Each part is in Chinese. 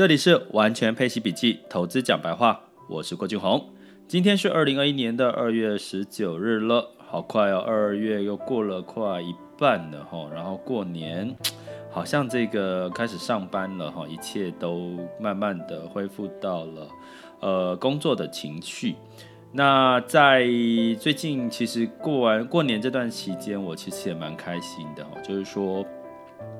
这里是完全配息笔记，投资讲白话，我是郭俊宏。今天是二零二一年的二月十九日了，好快哦，二月又过了快一半了哈，然后过年，好像这个开始上班了哈，一切都慢慢的恢复到了呃工作的情绪。那在最近，其实过完过年这段期间，我其实也蛮开心的哈，就是说。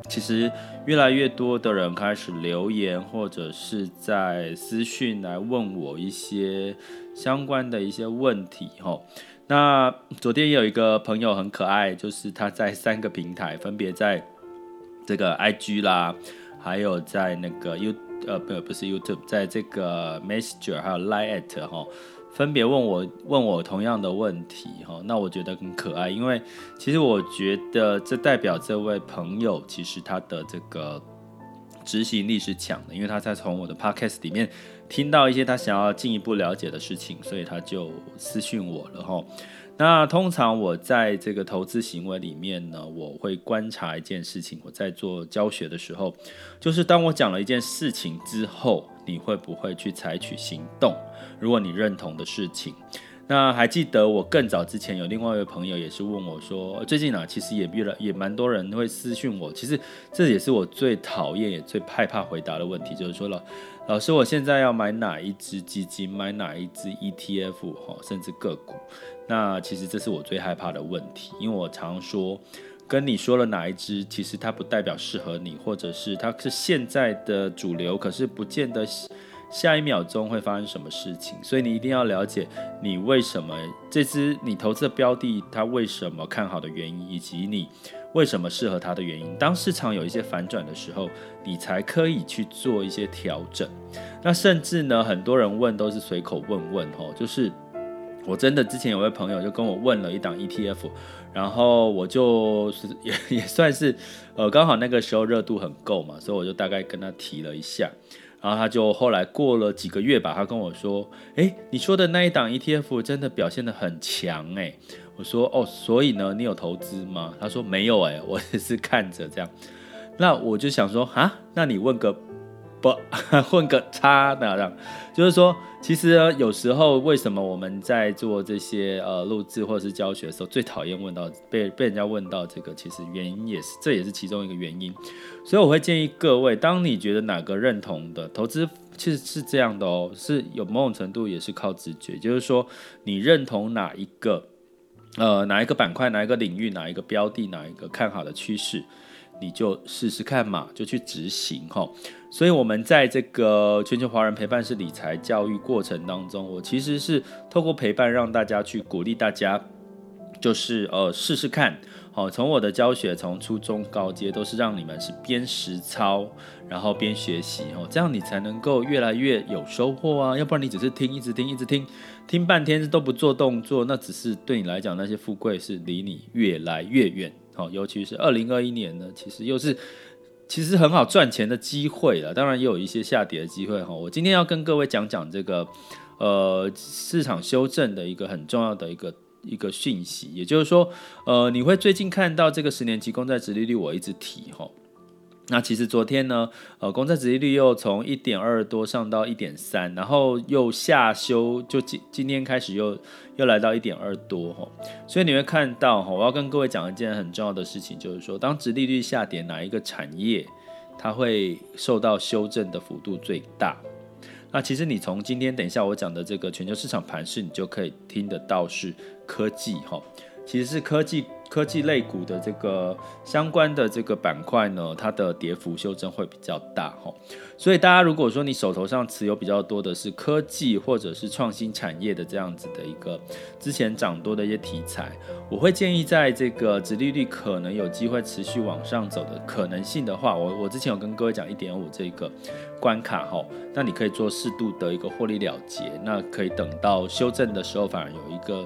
其实越来越多的人开始留言，或者是在私讯来问我一些相关的一些问题。吼，那昨天有一个朋友很可爱，就是他在三个平台，分别在这个 IG 啦，还有在那个 You 呃不不是 YouTube，在这个 Messenger 还有 Line at 哈。分别问我问我同样的问题哈，那我觉得很可爱，因为其实我觉得这代表这位朋友其实他的这个执行力是强的，因为他在从我的 podcast 里面听到一些他想要进一步了解的事情，所以他就私讯我了哈。那通常我在这个投资行为里面呢，我会观察一件事情，我在做教学的时候，就是当我讲了一件事情之后。你会不会去采取行动？如果你认同的事情，那还记得我更早之前有另外一位朋友也是问我说，最近啊，其实也越来也蛮多人会私讯我，其实这也是我最讨厌也最害怕回答的问题，就是说了，老师，我现在要买哪一支基金，买哪一支 ETF 哈，甚至个股，那其实这是我最害怕的问题，因为我常说。跟你说了哪一支，其实它不代表适合你，或者是它是现在的主流，可是不见得下一秒钟会发生什么事情。所以你一定要了解你为什么这支你投资的标的，它为什么看好的原因，以及你为什么适合它的原因。当市场有一些反转的时候，你才可以去做一些调整。那甚至呢，很多人问都是随口问问哦，就是。我真的之前有位朋友就跟我问了一档 ETF，然后我就是 也也算是，呃，刚好那个时候热度很够嘛，所以我就大概跟他提了一下，然后他就后来过了几个月吧，他跟我说，哎，你说的那一档 ETF 真的表现的很强哎，我说哦，所以呢，你有投资吗？他说没有哎，我只是看着这样，那我就想说啊，那你问个。不混个叉那样，就是说，其实呢，有时候为什么我们在做这些呃录制或者是教学的时候，最讨厌问到被被人家问到这个，其实原因也是这也是其中一个原因。所以我会建议各位，当你觉得哪个认同的投资，其实是这样的哦，是有某种程度也是靠直觉，就是说你认同哪一个呃哪一个板块、哪一个领域、哪一个标的、哪一个看好的趋势。你就试试看嘛，就去执行哈。所以，我们在这个全球华人陪伴式理财教育过程当中，我其实是透过陪伴，让大家去鼓励大家，就是呃试试看。好，从我的教学，从初中高阶，都是让你们是边实操，然后边学习哦，这样你才能够越来越有收获啊。要不然你只是听，一直听，一直听，听半天都不做动作，那只是对你来讲，那些富贵是离你越来越远。尤其是二零二一年呢，其实又是其实很好赚钱的机会了，当然也有一些下跌的机会哈。我今天要跟各位讲讲这个呃市场修正的一个很重要的一个一个讯息，也就是说，呃，你会最近看到这个十年期公债殖利率，我一直提哈。那其实昨天呢，呃，公债殖利率又从一点二多上到一点三，然后又下修，就今今天开始又又来到一点二多哈，所以你会看到哈，我要跟各位讲一件很重要的事情，就是说，当殖利率下跌，哪一个产业它会受到修正的幅度最大？那其实你从今天等一下我讲的这个全球市场盘势，你就可以听得到是科技哈，其实是科技。科技类股的这个相关的这个板块呢，它的跌幅修正会比较大哈，所以大家如果说你手头上持有比较多的是科技或者是创新产业的这样子的一个之前涨多的一些题材，我会建议在这个殖利率可能有机会持续往上走的可能性的话，我我之前有跟各位讲一点五这个关卡哈，那你可以做适度的一个获利了结，那可以等到修正的时候反而有一个。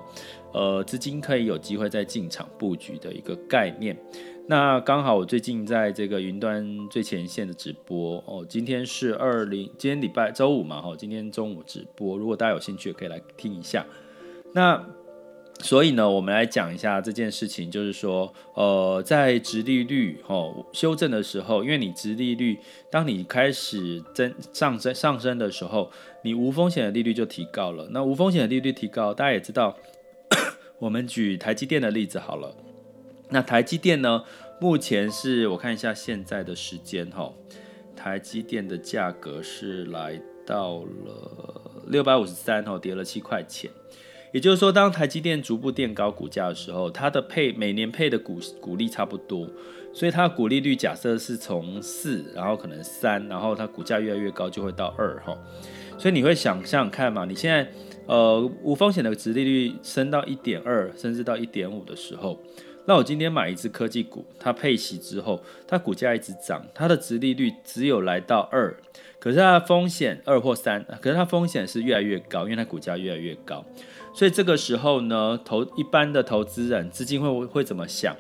呃，资金可以有机会再进场布局的一个概念。那刚好我最近在这个云端最前线的直播哦，今天是二零，今天礼拜周五嘛，哈，今天中午直播，如果大家有兴趣，也可以来听一下。那所以呢，我们来讲一下这件事情，就是说，呃，在殖利率哦修正的时候，因为你殖利率当你开始增上升上升的时候，你无风险的利率就提高了。那无风险的利率提高，大家也知道，我们举台积电的例子好了。那台积电呢，目前是我看一下现在的时间哈，台积电的价格是来到了六百五十三哦，跌了七块钱。也就是说，当台积电逐步垫高股价的时候，它的配每年配的股股利差不多，所以它的股利率假设是从四，然后可能三，然后它股价越来越高就会到二哈。所以你会想想看嘛，你现在呃无风险的值利率升到一点二，甚至到一点五的时候，那我今天买一只科技股，它配息之后，它股价一直涨，它的值利率只有来到二，可是它的风险二或三，可是它风险是越来越高，因为它股价越来越高。所以这个时候呢，投一般的投资人资金会会怎么想？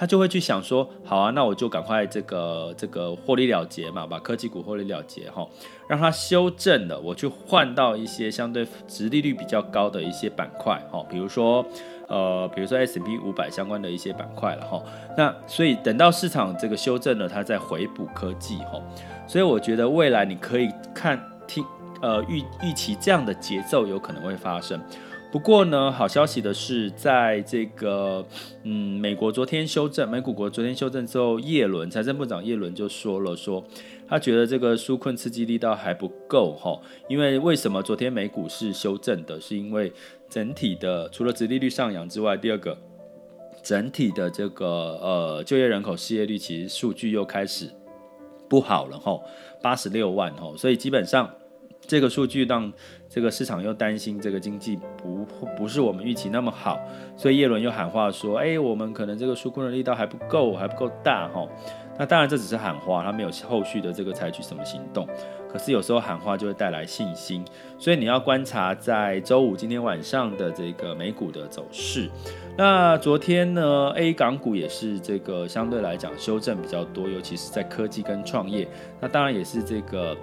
他就会去想说，好啊，那我就赶快这个这个获利了结嘛，把科技股获利了结哈，让它修正了，我去换到一些相对殖利率比较高的一些板块哈，比如说呃，比如说 S&P 五百相关的一些板块了哈。那所以等到市场这个修正了，它再回补科技哈。所以我觉得未来你可以看听呃预预期这样的节奏有可能会发生。不过呢，好消息的是，在这个嗯，美国昨天修正，美股国昨天修正之后，叶伦财政部长叶伦就说了说，他觉得这个纾困刺激力道还不够哈，因为为什么昨天美股是修正的？是因为整体的除了殖利率上扬之外，第二个整体的这个呃就业人口失业率其实数据又开始不好了哈，八十六万哈，所以基本上这个数据让。这个市场又担心这个经济不不是我们预期那么好，所以叶伦又喊话说：“哎，我们可能这个纾困的力道还不够，还不够大哈。”那当然这只是喊话，他没有后续的这个采取什么行动。可是有时候喊话就会带来信心，所以你要观察在周五今天晚上的这个美股的走势。那昨天呢，A 港股也是这个相对来讲修正比较多，尤其是在科技跟创业。那当然也是这个。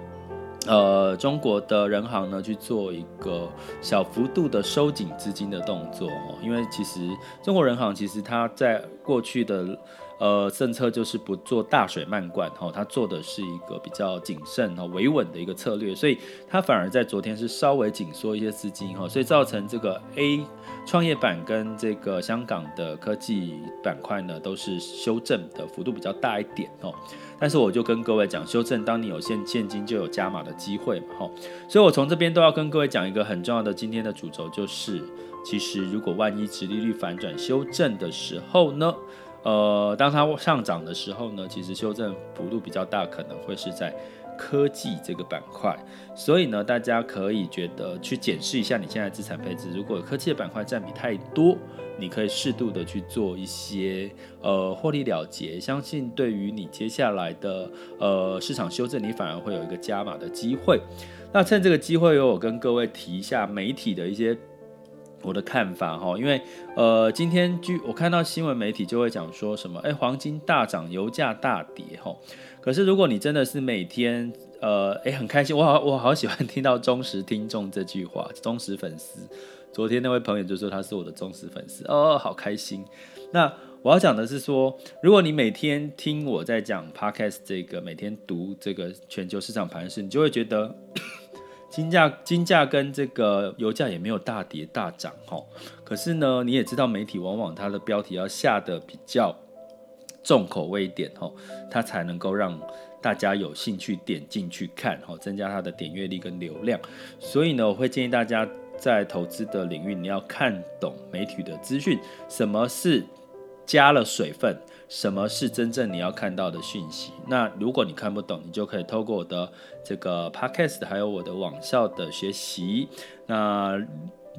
呃，中国的人行呢，去做一个小幅度的收紧资金的动作哦，因为其实中国人行其实它在过去的呃政策就是不做大水漫灌哈，它做的是一个比较谨慎和维稳的一个策略，所以它反而在昨天是稍微紧缩一些资金哈，所以造成这个 A 创业板跟这个香港的科技板块呢都是修正的幅度比较大一点哦。但是我就跟各位讲，修正，当你有现现金就有加码的机会嘛，吼，所以我从这边都要跟各位讲一个很重要的今天的主轴，就是其实如果万一殖利率反转修正的时候呢，呃，当它上涨的时候呢，其实修正幅度比较大，可能会是在科技这个板块，所以呢，大家可以觉得去检视一下你现在资产配置，如果科技的板块占比太多。你可以适度的去做一些呃获利了结，相信对于你接下来的呃市场修正，你反而会有一个加码的机会。那趁这个机会，我跟各位提一下媒体的一些我的看法哈，因为呃今天据我看到新闻媒体就会讲说什么，哎，黄金大涨，油价大跌哈。可是如果你真的是每天呃哎很开心，我好我好喜欢听到忠实听众这句话，忠实粉丝。昨天那位朋友就说他是我的忠实粉丝哦，好开心。那我要讲的是说，如果你每天听我在讲 Podcast 这个，每天读这个全球市场盘势，你就会觉得金价金价跟这个油价也没有大跌大涨哈。可是呢，你也知道媒体往往它的标题要下的比较重口味一点哈，它才能够让大家有兴趣点进去看哈，增加它的点阅率跟流量。所以呢，我会建议大家。在投资的领域，你要看懂媒体的资讯，什么是加了水分，什么是真正你要看到的讯息。那如果你看不懂，你就可以透过我的这个 podcast，还有我的网校的学习。那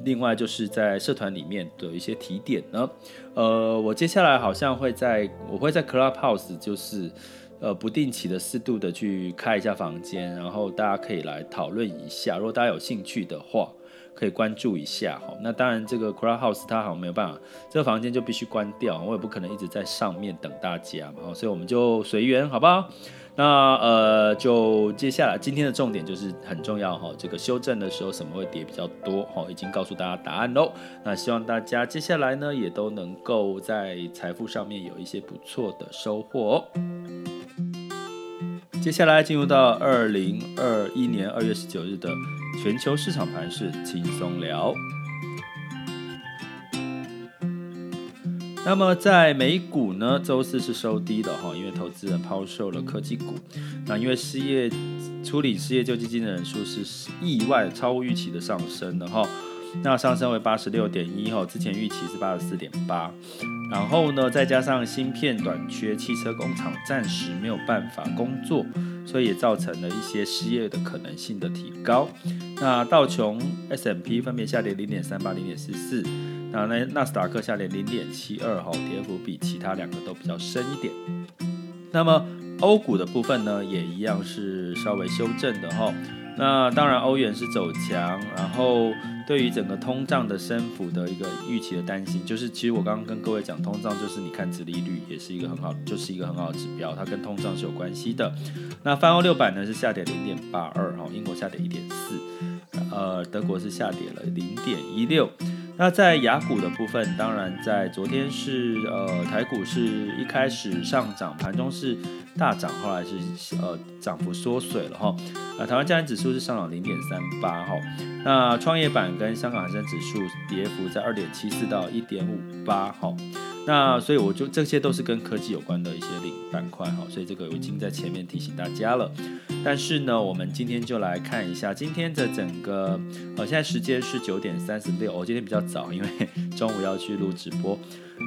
另外就是在社团里面的一些提点呢。呃，我接下来好像会在，我会在 Clubhouse，就是呃不定期的适度的去开一下房间，然后大家可以来讨论一下。如果大家有兴趣的话。可以关注一下哈，那当然这个 Clubhouse 它好像没有办法，这个房间就必须关掉，我也不可能一直在上面等大家嘛，所以我们就随缘好不好？那呃，就接下来今天的重点就是很重要哈，这个修正的时候什么会跌比较多哈，已经告诉大家答案喽。那希望大家接下来呢也都能够在财富上面有一些不错的收获哦。接下来进入到二零二一年二月十九日的全球市场盘势轻松聊。那么在美股呢，周四是收低的哈，因为投资人抛售了科技股。那因为失业处理失业救济金的人数是意外超预期的上升的哈，那上升为八十六点一哈，之前预期是八十四点八。然后呢，再加上芯片短缺，汽车工厂暂时没有办法工作，所以也造成了一些失业的可能性的提高。那道琼 s m p 分别下跌零点三八、零点四四。那那纳斯达克下跌零点七二，哈，跌幅比其他两个都比较深一点。那么欧股的部分呢，也一样是稍微修正的哈。那当然欧元是走强，然后对于整个通胀的升幅的一个预期的担心，就是其实我刚刚跟各位讲，通胀就是你看殖利率也是一个很好，就是一个很好的指标，它跟通胀是有关系的。那泛欧六百呢是下跌零点八二，哈，英国下跌一点四，呃，德国是下跌了零点一六。那在雅股的部分，当然在昨天是呃台股是一开始上涨，盘中是大涨，后来是呃涨幅缩水了哈。那台湾加权指数是上涨零点三八哈。那创业板跟香港恒生指数跌幅在二点七四到一点五八哈。那所以我就这些都是跟科技有关的一些领板块哈，所以这个我已经在前面提醒大家了。但是呢，我们今天就来看一下今天的整个，呃，现在时间是九点三十六，我今天比较早，因为中午要去录直播。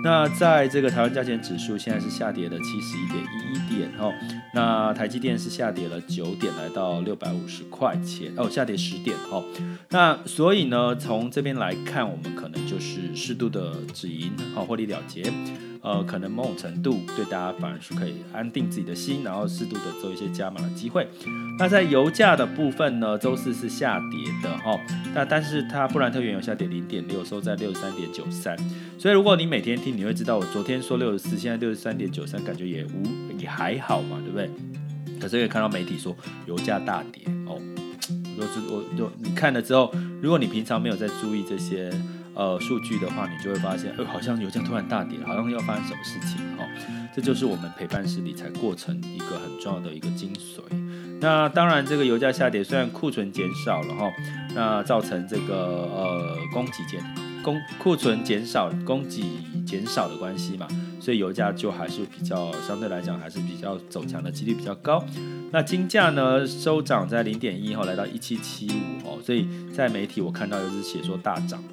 那在这个台湾加权指数现在是下跌了七十一点一一点哦，那台积电是下跌了九点，来到六百五十块钱哦，下跌十点哦。那所以呢，从这边来看，我们可能就是适度的止盈，好获利了结。呃，可能某种程度对大家反而是可以安定自己的心，然后适度的做一些加码的机会。那在油价的部分呢，周四是下跌的哈，那但是它布兰特原油下跌零点六，收在六十三点九三。所以如果你每天听，你会知道我昨天说六十四，现在六十三点九三，感觉也无也还好嘛，对不对？可是可以看到媒体说油价大跌哦，我就我就你看了之后，如果你平常没有在注意这些。呃，数据的话，你就会发现，呃，好像油价突然大跌，好像要发生什么事情哈、这就是我们陪伴式理财过程一个很重要的一个精髓。那当然，这个油价下跌，虽然库存减少了哈、那造成这个呃供给减供库存减少，供给减少的关系嘛，所以油价就还是比较相对来讲还是比较走强的几率比较高。那金价呢收涨在零点一哈，来到一七七五哦，所以在媒体我看到又是写说大涨。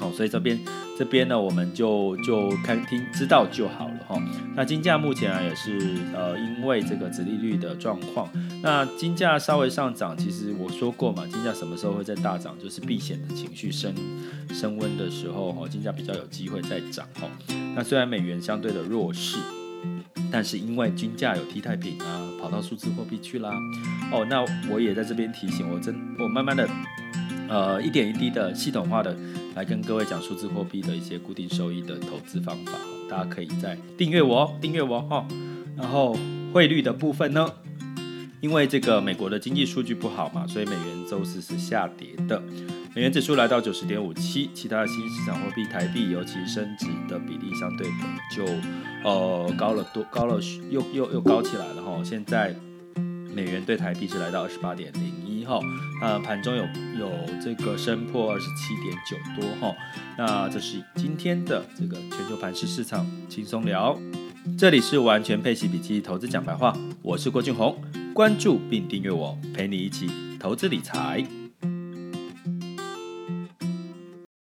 好，所以这边这边呢，我们就就看听知道就好了哈。那金价目前啊也是呃，因为这个殖利率的状况，那金价稍微上涨，其实我说过嘛，金价什么时候会再大涨，就是避险的情绪升升温的时候哈，金价比较有机会再涨哈。那虽然美元相对的弱势，但是因为金价有替代品啊，跑到数字货币去啦。哦，那我也在这边提醒，我真我慢慢的。呃，一点一滴的系统化的来跟各位讲数字货币的一些固定收益的投资方法，大家可以再订阅我哦，订阅我哈。然后汇率的部分呢，因为这个美国的经济数据不好嘛，所以美元周四是下跌的，美元指数来到九十点五七，其他的新市场货币台币尤其升值的比例相对就呃高了多，高了又又又高起来了哈，现在。美元兑台币是来到二十八点零一好那，盘中有有这个升破二十七点九多哈，那这是今天的这个全球盘市市场轻松聊，这里是完全配息笔记投资讲白话，我是郭俊宏，关注并订阅我，陪你一起投资理财。